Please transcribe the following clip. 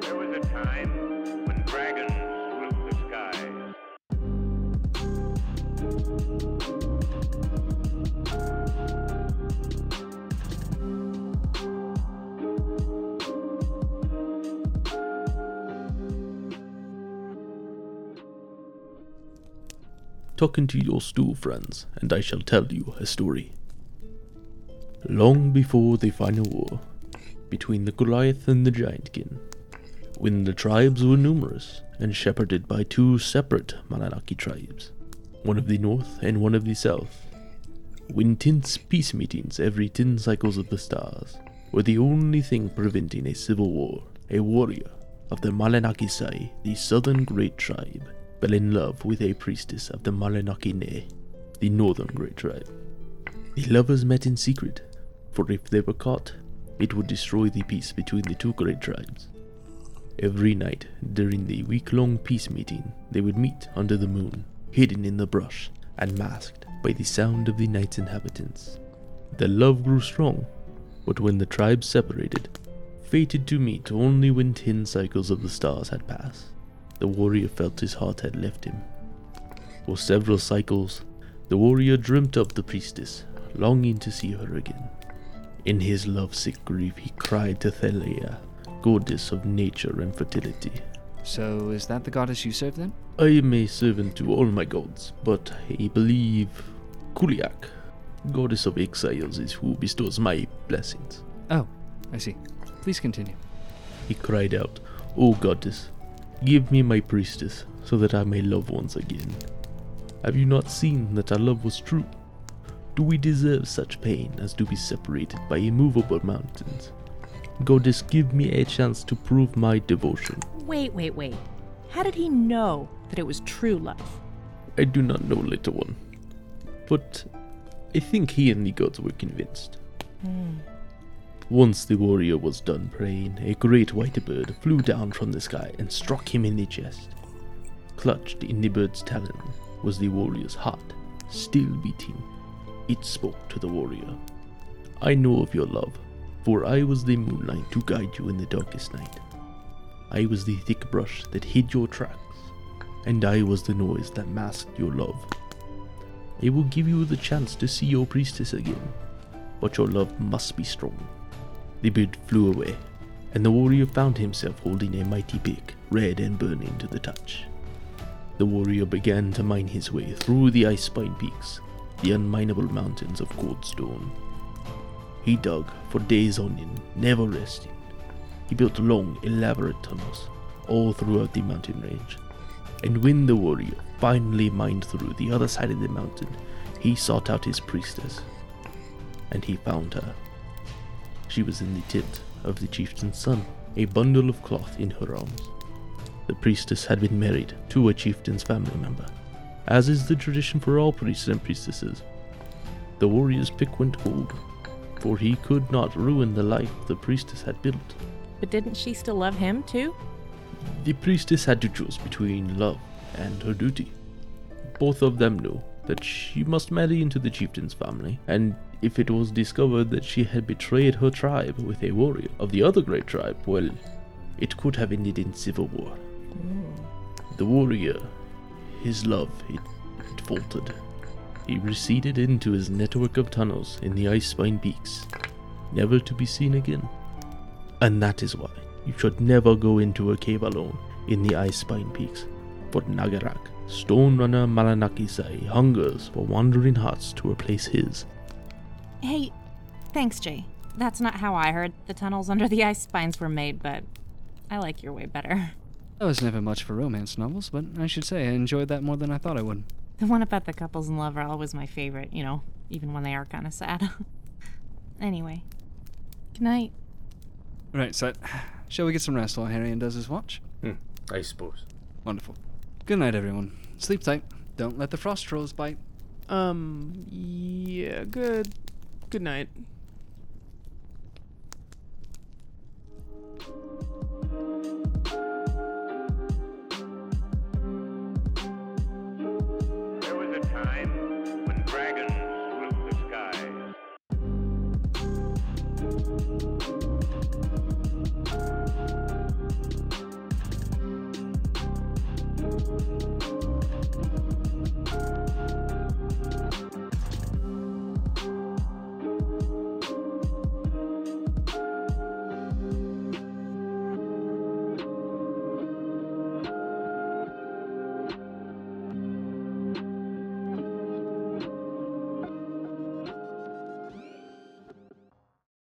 There was a time when dragons ruled the sky. Talk into your stool, friends, and I shall tell you a story. Long before the final war between the Goliath and the Giantkin, when the tribes were numerous and shepherded by two separate Malanaki tribes, one of the north and one of the south, when tense peace meetings every ten cycles of the stars were the only thing preventing a civil war, a warrior of the Malanaki Sai, the southern great tribe, fell in love with a priestess of the Malanaki Ne, the northern great tribe. The lovers met in secret, for if they were caught, it would destroy the peace between the two great tribes. Every night during the week long peace meeting, they would meet under the moon, hidden in the brush and masked by the sound of the night's inhabitants. Their love grew strong, but when the tribes separated, fated to meet only when ten cycles of the stars had passed, the warrior felt his heart had left him. For several cycles, the warrior dreamt of the priestess, longing to see her again. In his lovesick grief, he cried to Theleia, goddess of nature and fertility. So, is that the goddess you serve then? I am a servant to all my gods, but I believe Kuliak, goddess of exiles, is who bestows my blessings. Oh, I see. Please continue. He cried out, O goddess, give me my priestess, so that I may love once again. Have you not seen that our love was true? Do we deserve such pain as to be separated by immovable mountains? Goddess, give me a chance to prove my devotion. Wait, wait, wait. How did he know that it was true love? I do not know, little one. But I think he and the gods were convinced. Hmm. Once the warrior was done praying, a great white bird flew down from the sky and struck him in the chest. Clutched in the bird's talon was the warrior's heart, still beating. It spoke to the warrior. I know of your love, for I was the moonlight to guide you in the darkest night. I was the thick brush that hid your tracks, and I was the noise that masked your love. I will give you the chance to see your priestess again, but your love must be strong. The bird flew away, and the warrior found himself holding a mighty pick, red and burning to the touch. The warrior began to mine his way through the ice spine peaks, the unminable mountains of cold stone. He dug for days on end, never resting. He built long, elaborate tunnels all throughout the mountain range. And when the warrior finally mined through the other side of the mountain, he sought out his priestess. And he found her. She was in the tent of the chieftain's son, a bundle of cloth in her arms. The priestess had been married to a chieftain's family member, as is the tradition for all priests and priestesses. The warrior's pick went cold, for he could not ruin the life the priestess had built. But didn't she still love him too? The priestess had to choose between love and her duty. Both of them knew that she must marry into the chieftain's family, and if it was discovered that she had betrayed her tribe with a warrior of the other great tribe, well, it could have ended in civil war. Mm. The warrior, his love, it, it faltered. He receded into his network of tunnels in the ice spine peaks, never to be seen again. And that is why you should never go into a cave alone in the ice spine peaks. For Nagarak, Stone Runner Malanaki Sai hungers for wandering hearts to replace his. Hey, thanks, Jay. That's not how I heard the tunnels under the ice spines were made, but I like your way better. I was never much for romance novels, but I should say I enjoyed that more than I thought I would. The one about the couples in love are always my favorite, you know, even when they are kind of sad. anyway, good night. Right, so shall we get some rest while Harry does his watch? Hmm, I suppose. Wonderful. Good night, everyone. Sleep tight. Don't let the frost trolls bite. Um, yeah, good. Good night. Sky.